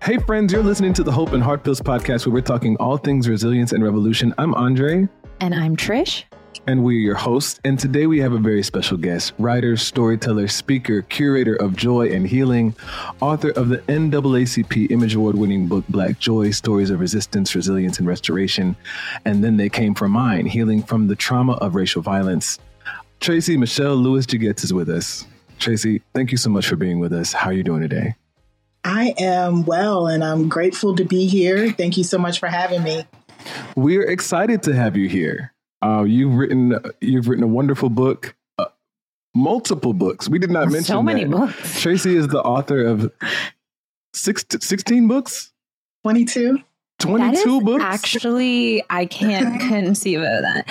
Hey, friends, you're listening to the Hope and Hard Pills podcast where we're talking all things resilience and revolution. I'm Andre. And I'm Trish. And we're your hosts. And today we have a very special guest writer, storyteller, speaker, curator of joy and healing, author of the NAACP Image Award winning book Black Joy Stories of Resistance, Resilience, and Restoration. And then they came from mine, healing from the trauma of racial violence. Tracey Michelle Lewis Giggetts is with us. Tracey, thank you so much for being with us. How are you doing today? I am well and I'm grateful to be here. Thank you so much for having me. We're excited to have you here. Uh, you've written you've written a wonderful book, uh, multiple books. We did not mention so many that. books. Tracey is the author of six, 16 books, 22. 22 books. Actually, I can't conceive of that.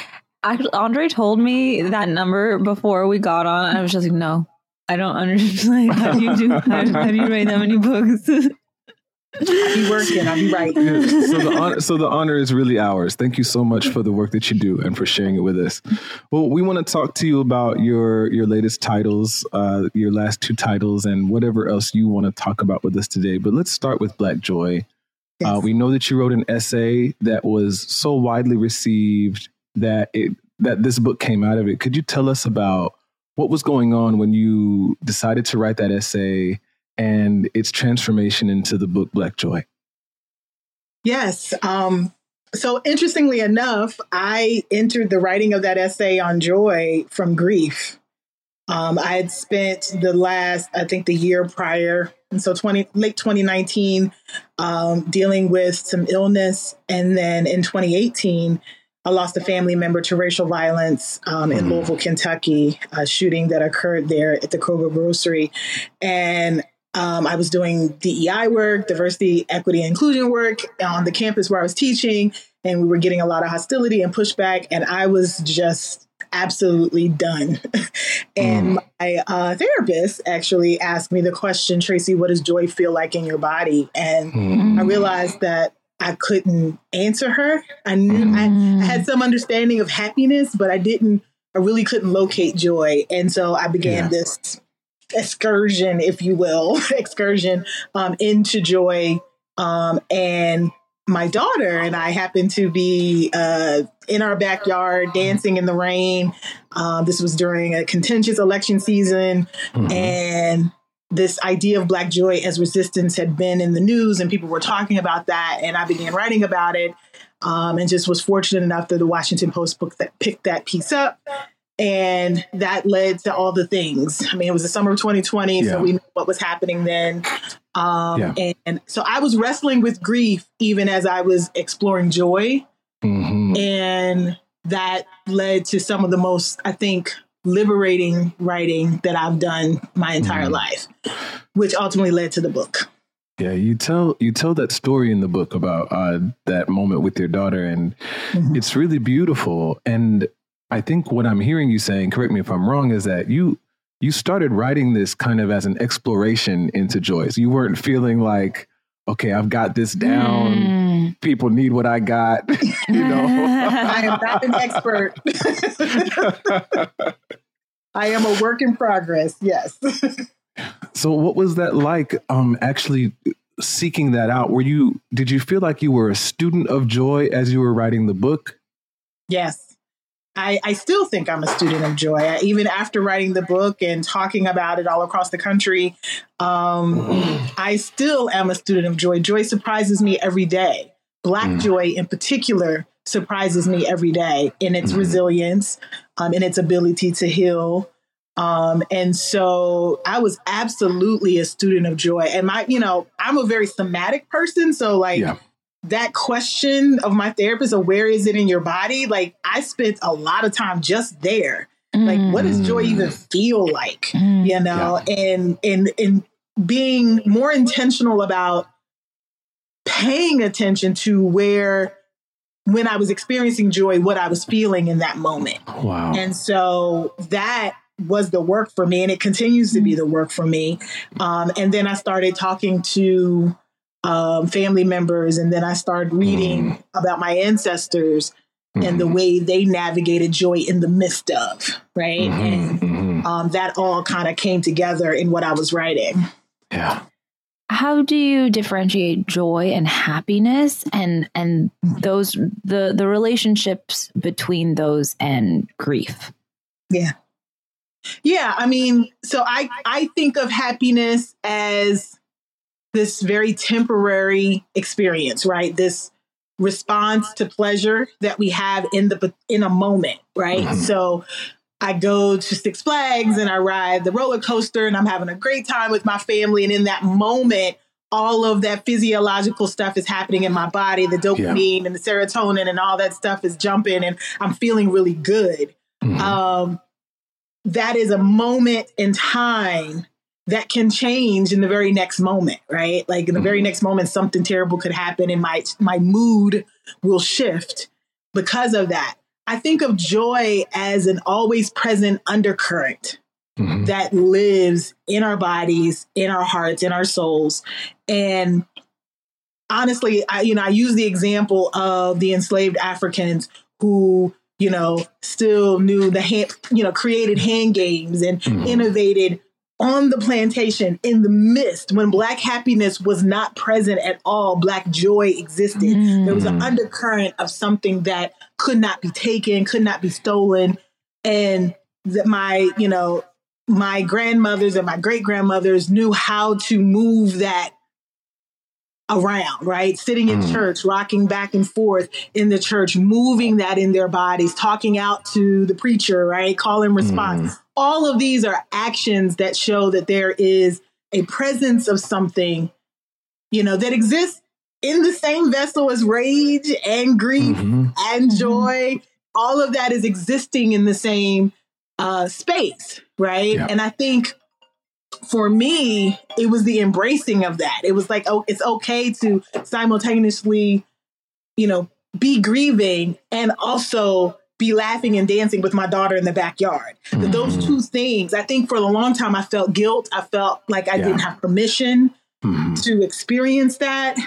Actually, Andre told me that number before we got on. I was just like, no, I don't understand. How do you do? How, how do you write that many books? I'll be working. I'll be right. Yeah, so the honor, so the honor is really ours. Thank you so much for the work that you do and for sharing it with us. Well, we want to talk to you about your your latest titles, uh, your last two titles, and whatever else you want to talk about with us today. But let's start with Black Joy. Yes. Uh, we know that you wrote an essay that was so widely received that it that this book came out of it. Could you tell us about what was going on when you decided to write that essay and its transformation into the book Black Joy? Yes. Um, so interestingly enough, I entered the writing of that essay on joy from grief. Um, I had spent the last, I think, the year prior, and so 20 late 2019, um, dealing with some illness, and then in 2018, I lost a family member to racial violence um, in Louisville, Kentucky, a shooting that occurred there at the Kroger grocery, and um, I was doing DEI work, diversity, equity, and inclusion work on the campus where I was teaching, and we were getting a lot of hostility and pushback, and I was just absolutely done. and my uh, therapist actually asked me the question, Tracey, what does joy feel like in your body? And I realized that I couldn't answer her. I knew I, I had some understanding of happiness, but I didn't. I really couldn't locate joy, and so I began Yeah. this excursion, if you will, excursion um, into joy. Um, and my daughter and I happened to be uh, in our backyard dancing in the rain. Um, this was during a contentious election season, Mhm. and this idea of Black joy as resistance had been in the news, and people were talking about that. And I began writing about it, um, and just was fortunate enough that the Washington Post book that picked that piece up. And that led to all the things. I mean, it was the summer of 2020, Yeah. so we knew what was happening then. Um, Yeah. and, and so I was wrestling with grief even as I was exploring joy. Mhm. And that led to some of the most, I think, liberating writing that I've done my entire Mhm. life, which ultimately led to the book. Yeah, you tell you tell that story in the book about uh, that moment with your daughter, and Mhm. it's really beautiful. And I think what I'm hearing you saying, correct me if I'm wrong, is that you you started writing this kind of as an exploration into joy. So you weren't feeling like, okay, I've got this down. Mm. People need what I got, you know. I am not an expert. I am a work in progress. Yes. So what was that like um actually seeking that out? Were you did you feel like you were a student of joy as you were writing the book? Yes. I, I still think I'm a student of joy. I, even after writing the book and talking about it all across the country, um, I still am a student of joy. Joy surprises me every day. Black Mm. joy, in particular, surprises me every day in its Mhm. resilience, um, in its ability to heal. Um, and so I was absolutely a student of joy. And my, you know, I'm a very somatic person. So, like, Yeah. that question of my therapist of where is it in your body like i spent a lot of time just there like what does joy Mm. even feel like Mm. you know and and and being more intentional about paying attention to where when i was experiencing joy what i was feeling in that moment Wow. and so that was the work for me, and it continues to be the work for me. Um, and then I started talking to um, family members, and then I started reading about my ancestors and the Mhm. way they navigated joy in the midst of, right? Mhm, And mhm. um, that all kind of came together in what I was writing. Yeah. How do you differentiate joy and happiness and and those the the relationships between those and grief? Yeah. Yeah i mean so i i think of happiness as this very temporary experience right? This response to pleasure that we have in the in a moment right? Mm-hmm. so I go to Six Flags and I ride the roller coaster and I'm having a great time with my family. And in that moment, all of that physiological stuff is happening in my body the dopamine yeah. and the serotonin and all that stuff is jumping and I'm feeling really good. Mm-hmm. Um, that is a moment in time that can change in the very next moment, right? Like in the mm-hmm. very next moment, something terrible could happen and my my mood will shift because of that. I think of joy as an always present undercurrent mm-hmm. that lives in our bodies, in our hearts, in our souls. And honestly, I, you know, I use the example of the enslaved Africans who, you know, still knew the hand, you know, created hand games and mm-hmm. innovated on the plantation in the midst when black happiness was not present at all black joy existed mm. there was an mm. undercurrent of something that could not be taken could not be stolen and that my you know my grandmothers and my great grandmothers knew how to move that around, right? Sitting in mm. church, rocking back and forth in the church, moving that in their bodies, talking out to the preacher, right? Call and response. Mm all of these are actions that show that there is a presence of something, you know, that exists in the same vessel as rage and grief mm-hmm. and joy. All of that is existing in the same uh, space, right? Yeah. And I think for me, it was the embracing of that. It was like, oh, it's okay to simultaneously, you know, be grieving and also be laughing and dancing with my daughter in the backyard. Mm-hmm. Those two things, I think for a long time, I felt guilt. I felt like I yeah. didn't have permission mm-hmm. to experience that.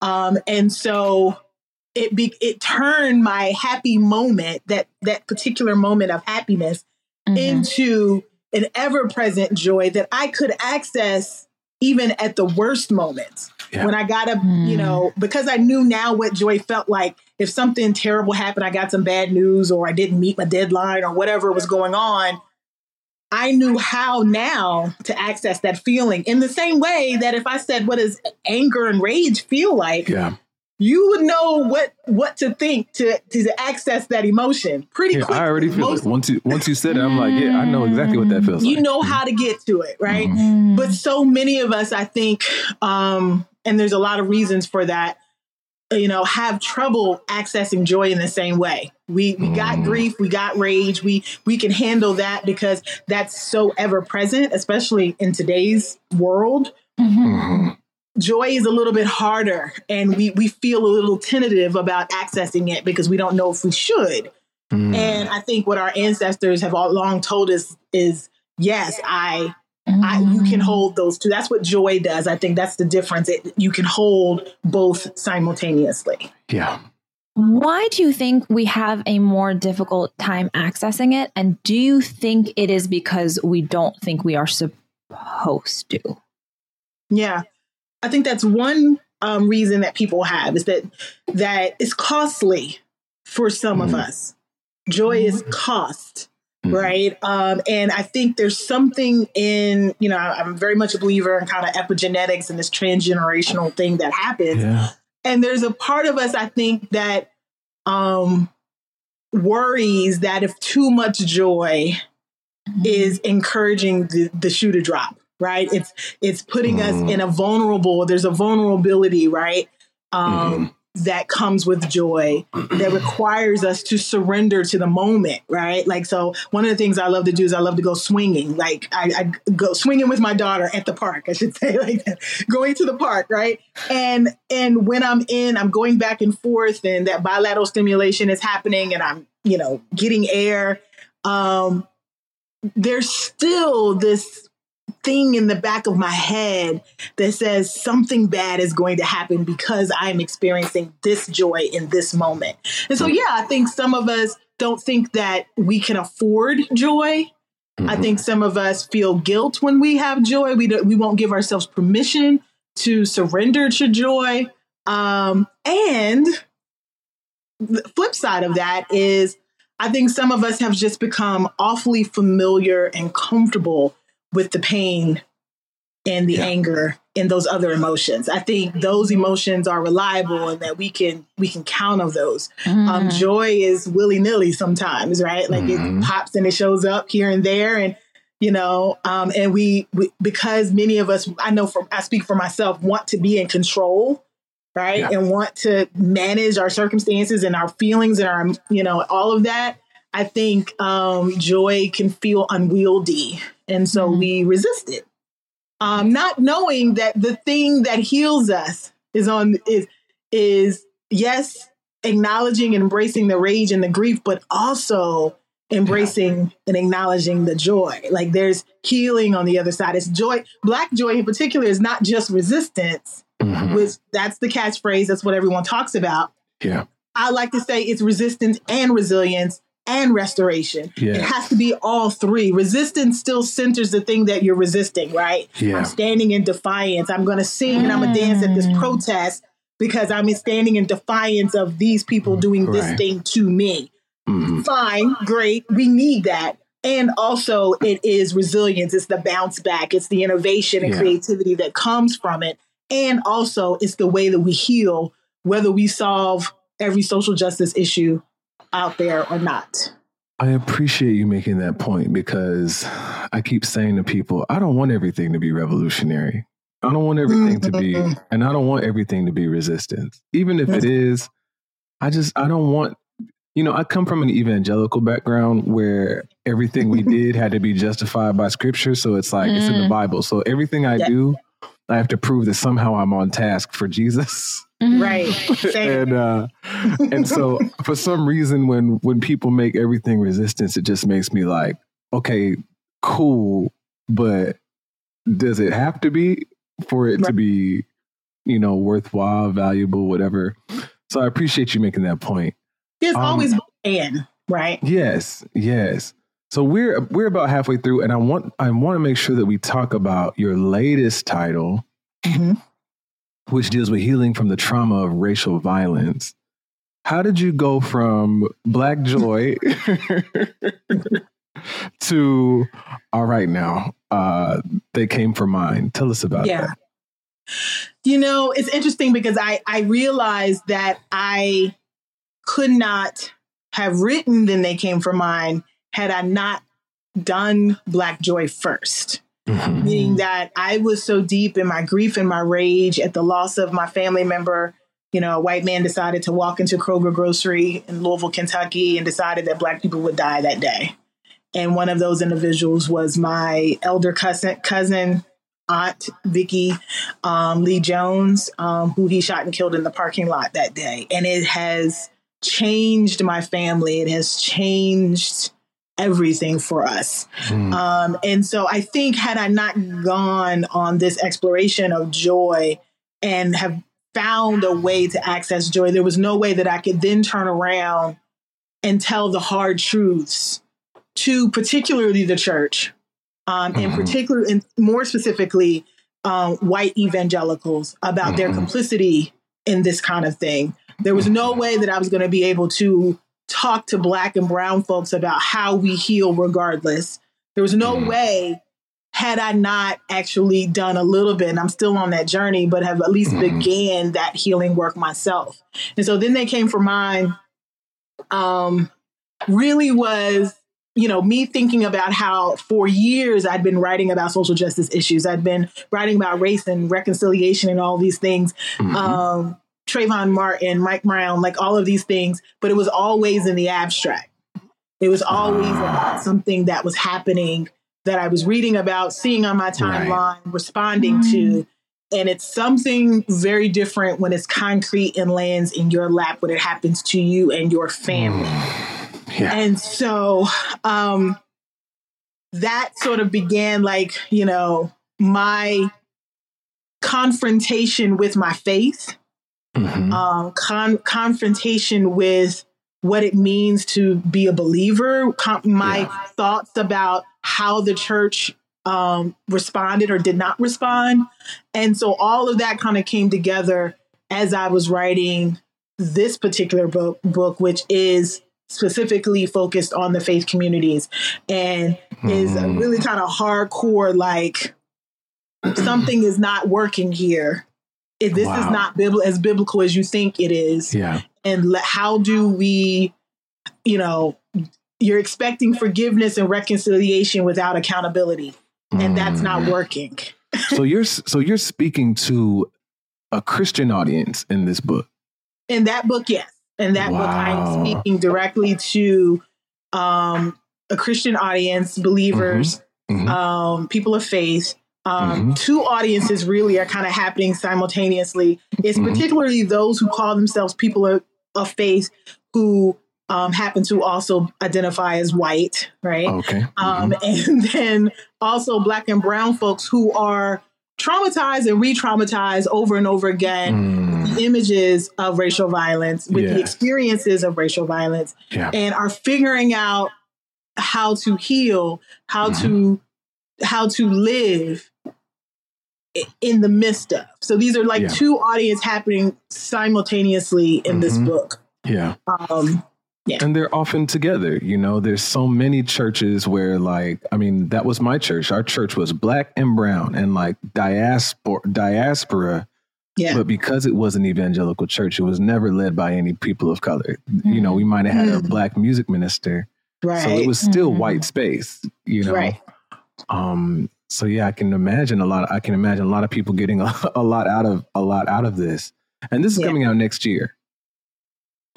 Um, and so it be, it turned my happy moment, that that particular moment of happiness, mm-hmm. into an ever present joy that I could access even at the worst moments. Yeah. When I got up, mm. you know, because I knew now what joy felt like. If something terrible happened, I got some bad news or I didn't meet my deadline or whatever was going on, I knew how now to access that feeling in the same way that if I said, what does anger and rage feel like? Yeah you would know what what to think to to access that emotion pretty yeah, quickly. I already feel Most, it. Once you once you said it, I'm like, yeah, I know exactly what that feels you like. You know how to get to it, right? Mm-hmm. But so many of us, I think, um, and there's a lot of reasons for that, you know, have trouble accessing joy in the same way. We we got mm. grief, we got rage, we we can handle that because that's so ever present, especially in today's world. Mm-hmm. mm-hmm joy is a little bit harder and we, we feel a little tentative about accessing it because we don't know if we should. Mm. And I think what our ancestors have all long told us is yes, I I, you can mm. hold those two. That's what joy does. I think that's the difference. It, you can hold both simultaneously. Yeah. Why do you think we have a more difficult time accessing it? And do you think it is because we don't think we are supposed to? Yeah. I think that's one um, reason that people have is that that it's costly for some mm-hmm. of us. Joy is mm-hmm. cost, mm-hmm. right? Um, and I think there's something in you know I'm very much a believer in kind of epigenetics and this transgenerational thing that happens. Yeah. And there's a part of us I think that um, worries that if too much joy mm-hmm. is encouraging the, the shoe to drop right? It's it's putting mm. us in a vulnerable. There's a vulnerability, right? Um, mm. That comes with joy that requires us to surrender to the moment, right? Like, so one of the things I love to do is I love to go swinging. Like, I, I go swinging with my daughter at the park, I should say, like that. going to the park, right? And and when I'm in, I'm going back and forth, and that bilateral stimulation is happening, and I'm you know getting air. Um, there's still this thing in the back of my head that says something bad is going to happen because I'm experiencing this joy in this moment. And so, yeah, I think some of us don't think that we can afford joy. Mm-hmm. I think some of us feel guilt when we have joy. We don't, we won't give ourselves permission to surrender to joy. Um, and the flip side of that is I think some of us have just become awfully familiar and comfortable with the pain and the yeah. anger and those other emotions. I think those emotions are reliable and that we can we can count on those. Mm. Um, joy is willy nilly sometimes, right? Like mm-hmm. it pops and it shows up here and there, and you know, um, and we, we because many of us, I know from I speak for myself, want to be in control, right, yeah. and want to manage our circumstances and our feelings and our you know all of that. I think um, joy can feel unwieldy, and so mm. we resist it. Um, not knowing that the thing that heals us is on is is yes acknowledging and embracing the rage and the grief but also embracing and acknowledging the joy. Like there's healing on the other side. It's joy black joy in particular is not just resistance. Mm-hmm. which that's the catchphrase that's what everyone talks about. Yeah. I like to say it's resistance and resilience and restoration. Yeah. It has to be all three. Resistance still centers the thing that you're resisting, right? Yeah. I'm standing in defiance. I'm going to sing and I'm going to dance at this mm. protest because I'm standing in defiance of these people doing this right. thing to me. Mm-hmm. Fine, great. We need that. And also, it is resilience. It's the bounce back. It's the innovation and yeah. creativity that comes from it. And also, it's the way that we heal, whether we solve every social justice issue out there or not. I appreciate you making that point because I keep saying to people, I don't want everything to be revolutionary. I don't want everything to be, mm-hmm. and I don't want everything to be resistance. Even if it is, I just, I don't want, you know, I come from an evangelical background where everything we did had to be justified by scripture. So it's like, mm. it's in the mm. Bible. So everything I yeah. do, I have to prove that somehow I'm on task for Jesus. Mm-hmm. Right. and uh, and so for some reason when when people make everything resistance, it just makes me like, okay, cool, but does it have to be for it right. to be, you know, worthwhile, valuable, whatever? So I appreciate you making that point. There's um, always and right? Yes, yes. So we're we're about halfway through, and I want I want to make sure that we talk about your latest title, mm-hmm which deals with healing from the trauma of racial violence. How did you go from Black Joy to all right now? Uh, they came for mine. Tell us about yeah. that. You know, it's interesting because I I realized that I could not have written "Then They Came for Mine" had I not done Black Joy first. Mm-hmm. Meaning that I was so deep in my grief and my rage at the loss of my family member. You know, a white man decided to walk into Kroger grocery in Louisville, Kentucky, and decided that black people would die that day. And one of those individuals was my elder cousin, cousin aunt Vickie um, Lee Jones, um, who he shot and killed in the parking lot that day. And it has changed my family. It has changed everything for us. Mm. Um, and so I think had I not gone on this exploration of joy and have found a way to access joy, there was no way that I could then turn around and tell the hard truths to particularly the church, um, mm-hmm. and particular and more specifically, um, white evangelicals about mm-hmm. their complicity in this kind of thing. There was no way that I was going to be able to talk to black and brown folks about how we heal regardless. There was no mm. way had I not actually done a little bit, and I'm still on that journey, but have at least mm. began that healing work myself. And so then they came for mine. Um, really was, you know, me thinking about how for years I'd been writing about social justice issues. I'd been writing about race and reconciliation and all these things. Mm-hmm. Um, Trayvon Martin, Mike Brown, like all of these things, but it was always in the abstract. It was always about something that was happening that I was reading about, seeing on my timeline, right. responding mm. to. And it's something very different when it's concrete and lands in your lap when it happens to you and your family. Mm. Yeah. And so um, that sort of began like, you know, my confrontation with my faith mm-hmm. um, con- confrontation with what it means to be a believer, com- my yeah. thoughts about how the church um, responded or did not respond. And so all of that kind of came together as I was writing this particular book, book which is specifically focused on the faith communities and mm. is mm-hmm. really kind of hardcore like something is not working here. If this wow. is not bibl- as biblical as you think it is. Yeah. And le- how do we, you know, you're expecting forgiveness and reconciliation without accountability and that's not mm. working. so you're so you're speaking to a Christian audience in this book. In that book, yes. In that wow. book, I'm speaking directly to um, a Christian audience, believers, mm-hmm. Mm-hmm. Um, people of faith. Um, mm-hmm. Two audiences really are kind of happening simultaneously. It's mm-hmm. particularly those who call themselves people of, of faith who um, happen to also identify as white, right? Okay. Um, mm-hmm. and then also black and brown folks who are traumatized and re-traumatized over and over again mm. images of racial violence with yes. the experiences of racial violence yeah. and are figuring out how to heal how mm. to how to live in the midst of so these are like yeah. two audience happening simultaneously in mm-hmm. this book yeah um yeah. And they're often together. You know, there's so many churches where, like, I mean, that was my church. Our church was black and brown and like diaspora, diaspora. Yeah. But because it was an evangelical church, it was never led by any people of color. Mm-hmm. You know, we might have had mm-hmm. a black music minister. Right. So it was still mm-hmm. white space, you know. Right. Um, so yeah, I can imagine a lot. I can imagine a lot of people getting a, a lot out of a lot out of this. And this is yeah. coming out next year.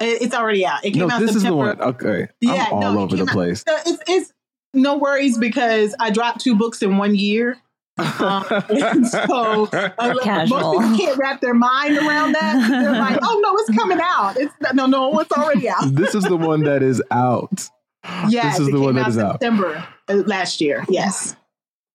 It's already out. It came no, out. This September. is the one. Okay. Yeah, I'm all no, over the out. place. It's, it's no worries because I dropped two books in one year. um, so uh, most people can't wrap their mind around that. They're like, "Oh no, it's coming out." It's no, no, it's already out. this is the one that is out. Yes, this is the one that is out. September uh, last year. Yes.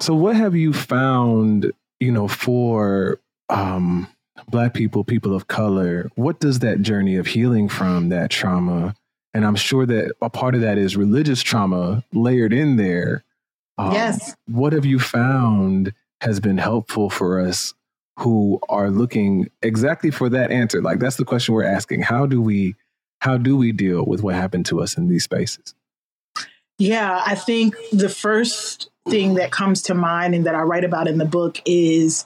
So, what have you found? You know, for um, Black people, people of color, what does that journey of healing from that trauma? And I'm sure that a part of that is religious trauma layered in there. Um, yes. What have you found has been helpful for us who are looking exactly for that answer? Like that's the question we're asking. How do we how do we deal with what happened to us in these spaces? Yeah, I think the first thing that comes to mind and that I write about in the book is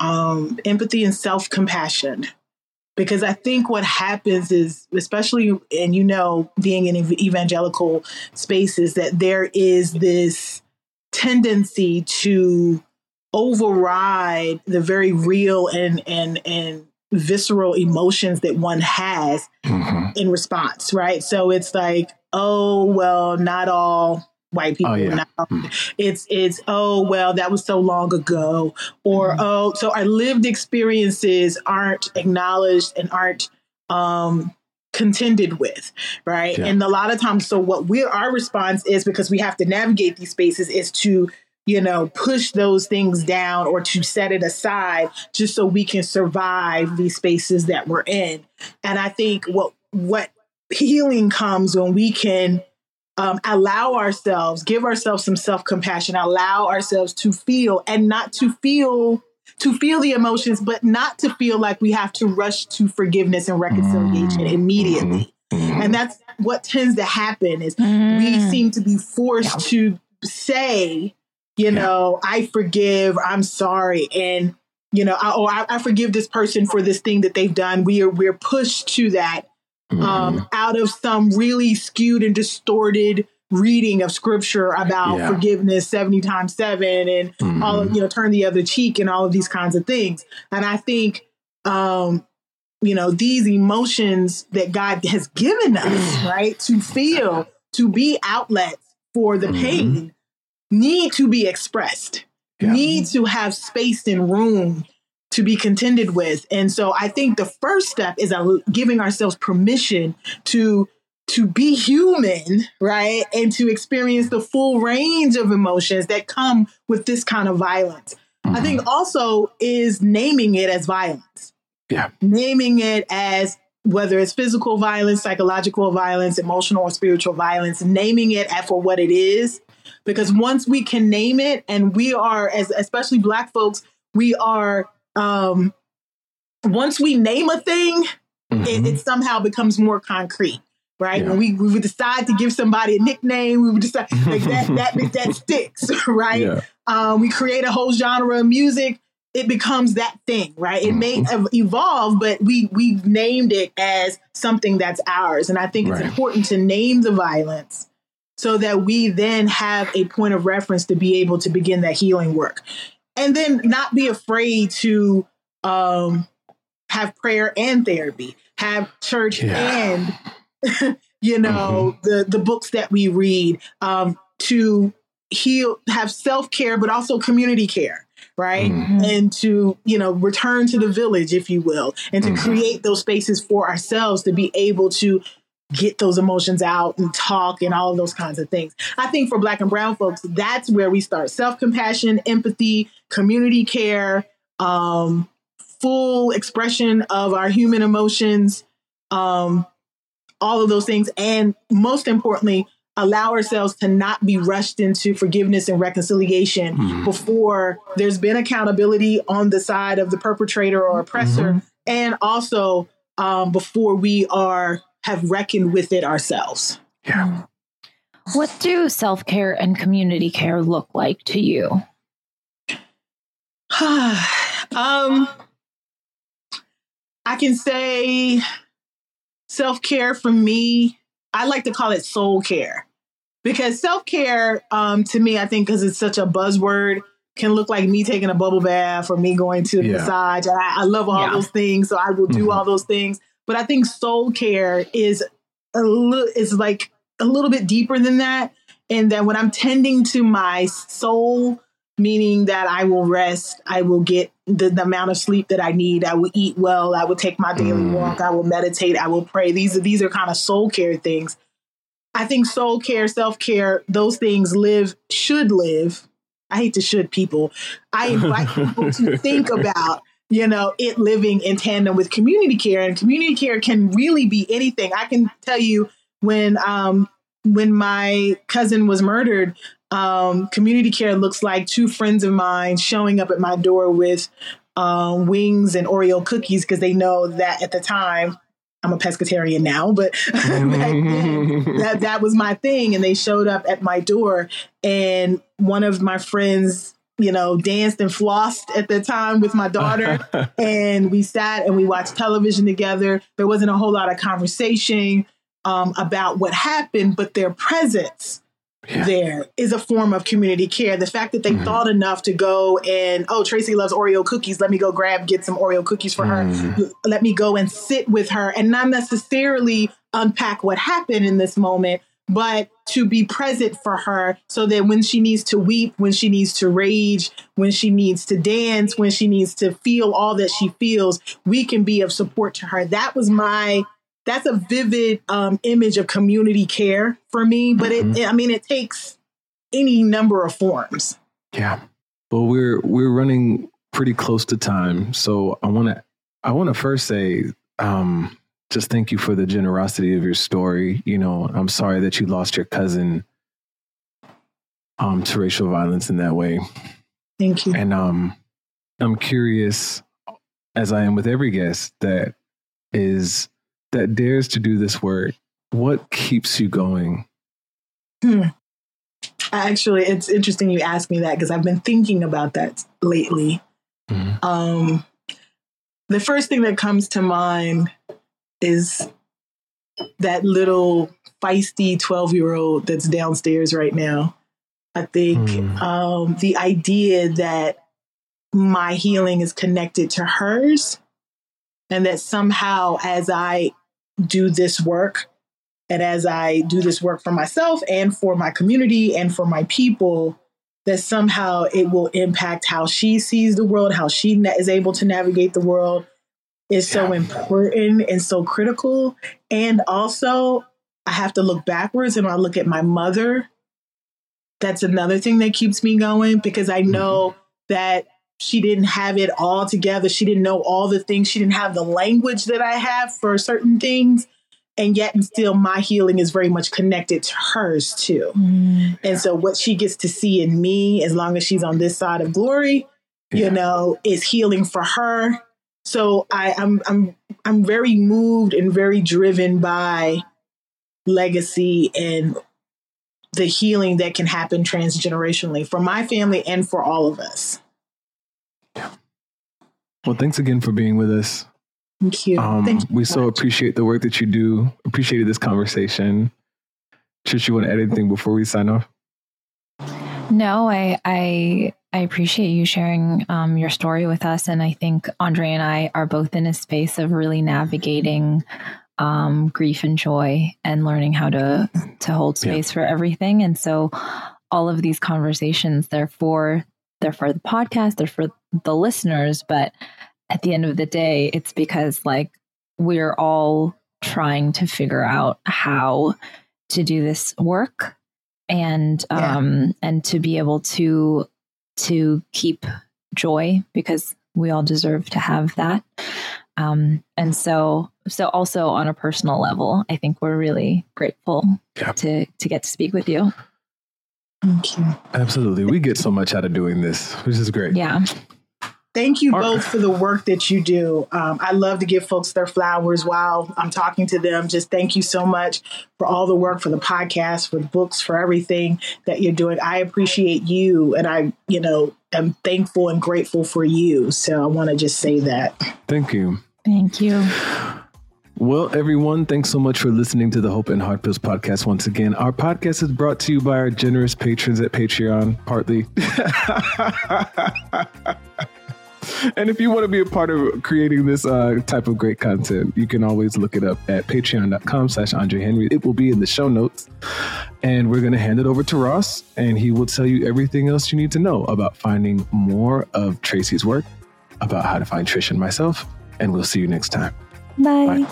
um, empathy and self compassion. Because I think what happens is, especially, and you know, being in evangelical spaces, that there is this tendency to override the very real and and and visceral emotions that one has mm-hmm. in response, right? So it's like, oh well, not all white people oh, yeah. now. Mm. It's it's oh well that was so long ago or mm. oh so our lived experiences aren't acknowledged and aren't um contended with right yeah. and a lot of times so what we our response is because we have to navigate these spaces is to you know push those things down or to set it aside just so we can survive these spaces that we're in and i think what what healing comes when we can um, allow ourselves, give ourselves some self compassion, allow ourselves to feel and not to feel to feel the emotions, but not to feel like we have to rush to forgiveness and reconciliation mm-hmm. immediately. Mm-hmm. And that's what tends to happen is mm. we seem to be forced yeah. to say, you know, I forgive, I'm sorry, and you know, I, oh, I, I forgive this person for this thing that they've done. We are we're pushed to that mm-hmm. um, out of some really skewed and distorted reading of scripture about yeah. forgiveness 70 times 7 and mm-hmm. all of, you know turn the other cheek and all of these kinds of things and i think um you know these emotions that god has given us right to feel to be outlets for the mm-hmm. pain need to be expressed yeah. need to have space and room to be contended with. And so I think the first step is giving ourselves permission to to be human, right? And to experience the full range of emotions that come with this kind of violence. Mm-hmm. I think mm-hmm. also is naming it as violence. Yeah. Naming it as whether it's physical violence, psychological violence, emotional or spiritual violence, naming it for what it is because once we can name it and we are as especially black folks we are um once we name a thing mm-hmm. it, it, somehow becomes more concrete right yeah. when we, we decide to give somebody a nickname we would decide like that that that sticks right yeah. um, we create a whole genre of music it becomes that thing, right? It may mm-hmm. evolve, but we we've named it as something that's ours. And I think it's right. important to name the violence so that we then have a point of reference to be able to begin that healing work. And then not be afraid to um, have prayer and therapy, have church yeah. and you know mm-hmm. the the books that we read um, to heal, have self care, but also community care right? Mm-hmm. And to, you know, return to the village, if you will, and to mm-hmm. create those spaces for ourselves to be able to get those emotions out and talk and all those kinds of things. I think for black and brown folks, that's where we start self-compassion, empathy, community care, um, full expression of our human emotions, um, all of those things. And most importantly, allow ourselves to not be rushed into forgiveness and reconciliation mm-hmm. before there's been accountability on the side of the perpetrator or oppressor mm-hmm. and also um, before we are have reckoned with it ourselves yeah what do self-care and community care look like to you um i can say self-care for me I like to call it soul care because self care, um, to me, I think because it's such a buzzword, can look like me taking a bubble bath or me going to yeah. massage. And I, I love all yeah. those things, so I will do mm-hmm. all those things. But I think soul care is a little is like a little bit deeper than that. And that when I'm tending to my soul, meaning that I will rest, I will get the, the, amount of sleep that I need, I will eat well, I will take my daily mm. walk, I will meditate, I will pray. These are these are kind of soul care things. I think soul care, self care, those things live should live. I hate to should people. I invite people to think about you know it living in tandem with community care, and community care can really be anything. I can tell you when um when my cousin was murdered, um, community care looks like two friends of mine showing up at my door with um, wings and Oreo cookies because they know that at the time I'm a pescatarian now, but then, that that was my thing. And they showed up at my door, and one of my friends, you know, danced and flossed at the time with my daughter, and we sat and we watched television together. There wasn't a whole lot of conversation um, about what happened, but their presence yeah. there is a form of community care. The fact that they mm-hmm. thought enough to go and, oh, Tracey loves Oreo cookies. Let me go grab, get some Oreo cookies for mm-hmm. her. Let me go and sit with her and not necessarily unpack what happened in this moment, but to be present for her so that when she needs to weep, when she needs to rage, when she needs to dance, when she needs to feel all that she feels, we can be of support to her. That was my that's a vivid um, image of community care for me. But mm-hmm. it, I mean, it takes any number of forms. Yeah. Well, we're we're running pretty close to time, so I want to I want to first say um, just thank you for the generosity of your story. You know, I'm sorry that you lost your cousin um, to racial violence in that way. Thank you. And um, I'm curious, as I am with every guest, that is that dares to do this work, what keeps you going? Hmm. Actually, it's interesting you ask me that because I've been thinking about that lately. Mm-hmm. Um, the first thing that comes to mind is that little feisty 12 year old that's downstairs right now. I think mm. um, the idea that my healing is connected to hers and that somehow as I do this work and as I do this work for myself and for my community and for my people, that somehow it will impact how she sees the world, how she is able to navigate the world is so important and so critical. And also, I have to look backwards and I look at my mother. That's another thing that keeps me going because I know mm-hmm. that she didn't have it all together. She didn't know all the things. She didn't have the language that I have for certain things. and yet and still my healing is very much connected to hers too. Mm. And so what she gets to see in me, as long as she's on this side of glory, yeah. you know, is healing for her. So I, I'm I'm I'm very moved and very driven by legacy and the healing that can happen transgenerationally for my family and for all of us. Yeah. Well, thanks again for being with us. Thank you. Um, Thank you we so much. appreciate the work that you do. Appreciated this conversation. Trish, you want to add anything before we sign off? No, I I I appreciate you sharing um, your story with us, and I think Andre and I are both in a space of really navigating um, grief and joy and learning how to to hold space yeah. for everything. And so, all of these conversations, they're for they're for the podcast, they're for the listeners, but at the end of the day, it's because like we're all trying to figure out how to do this work and yeah. um and to be able to to keep joy because we all deserve to have that um and so so also on a personal level i think we're really grateful yeah. to to get to speak with you thank you absolutely we get so much out of doing this which is great yeah Thank you both for the work that you do. Um, I love to give folks their flowers while I'm talking to them. Just thank you so much for all the work, for the podcast, for the books, for everything that you're doing. I appreciate you, and I, you know, am thankful and grateful for you. So I want to just say that. Thank you. Thank you. Well, everyone, thanks so much for listening to the Hope and Hard Pills podcast once again. Our podcast is brought to you by our generous patrons at Patreon, partly. and if you want to be a part of creating this uh, type of great content, you can always look it up at patreon.com slash Andre Henry. It will be in the show notes. And we're going to hand it over to Ross, and he will tell you everything else you need to know about finding more of Tracey's work, about how to find Trish and myself. And we'll see you next time. Bye. Bye.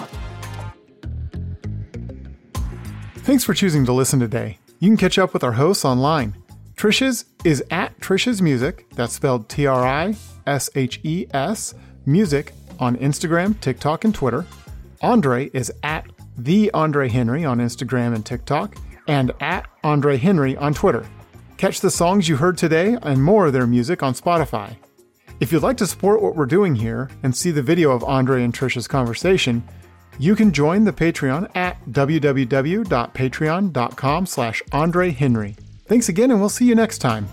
Thanks for choosing to listen today. You can catch up with our hosts online. Trish's is at Trish's Music, that's spelled T R I S H E S, music on Instagram, TikTok, and Twitter. Andre is at the Andre Henry on Instagram and TikTok, and at Andre Henry on Twitter. Catch the songs you heard today and more of their music on Spotify. If you'd like to support what we're doing here and see the video of Andre and Trisha's conversation, you can join the Patreon at www.patreon.com slash Andre Henry. Thanks again, and we'll see you next time.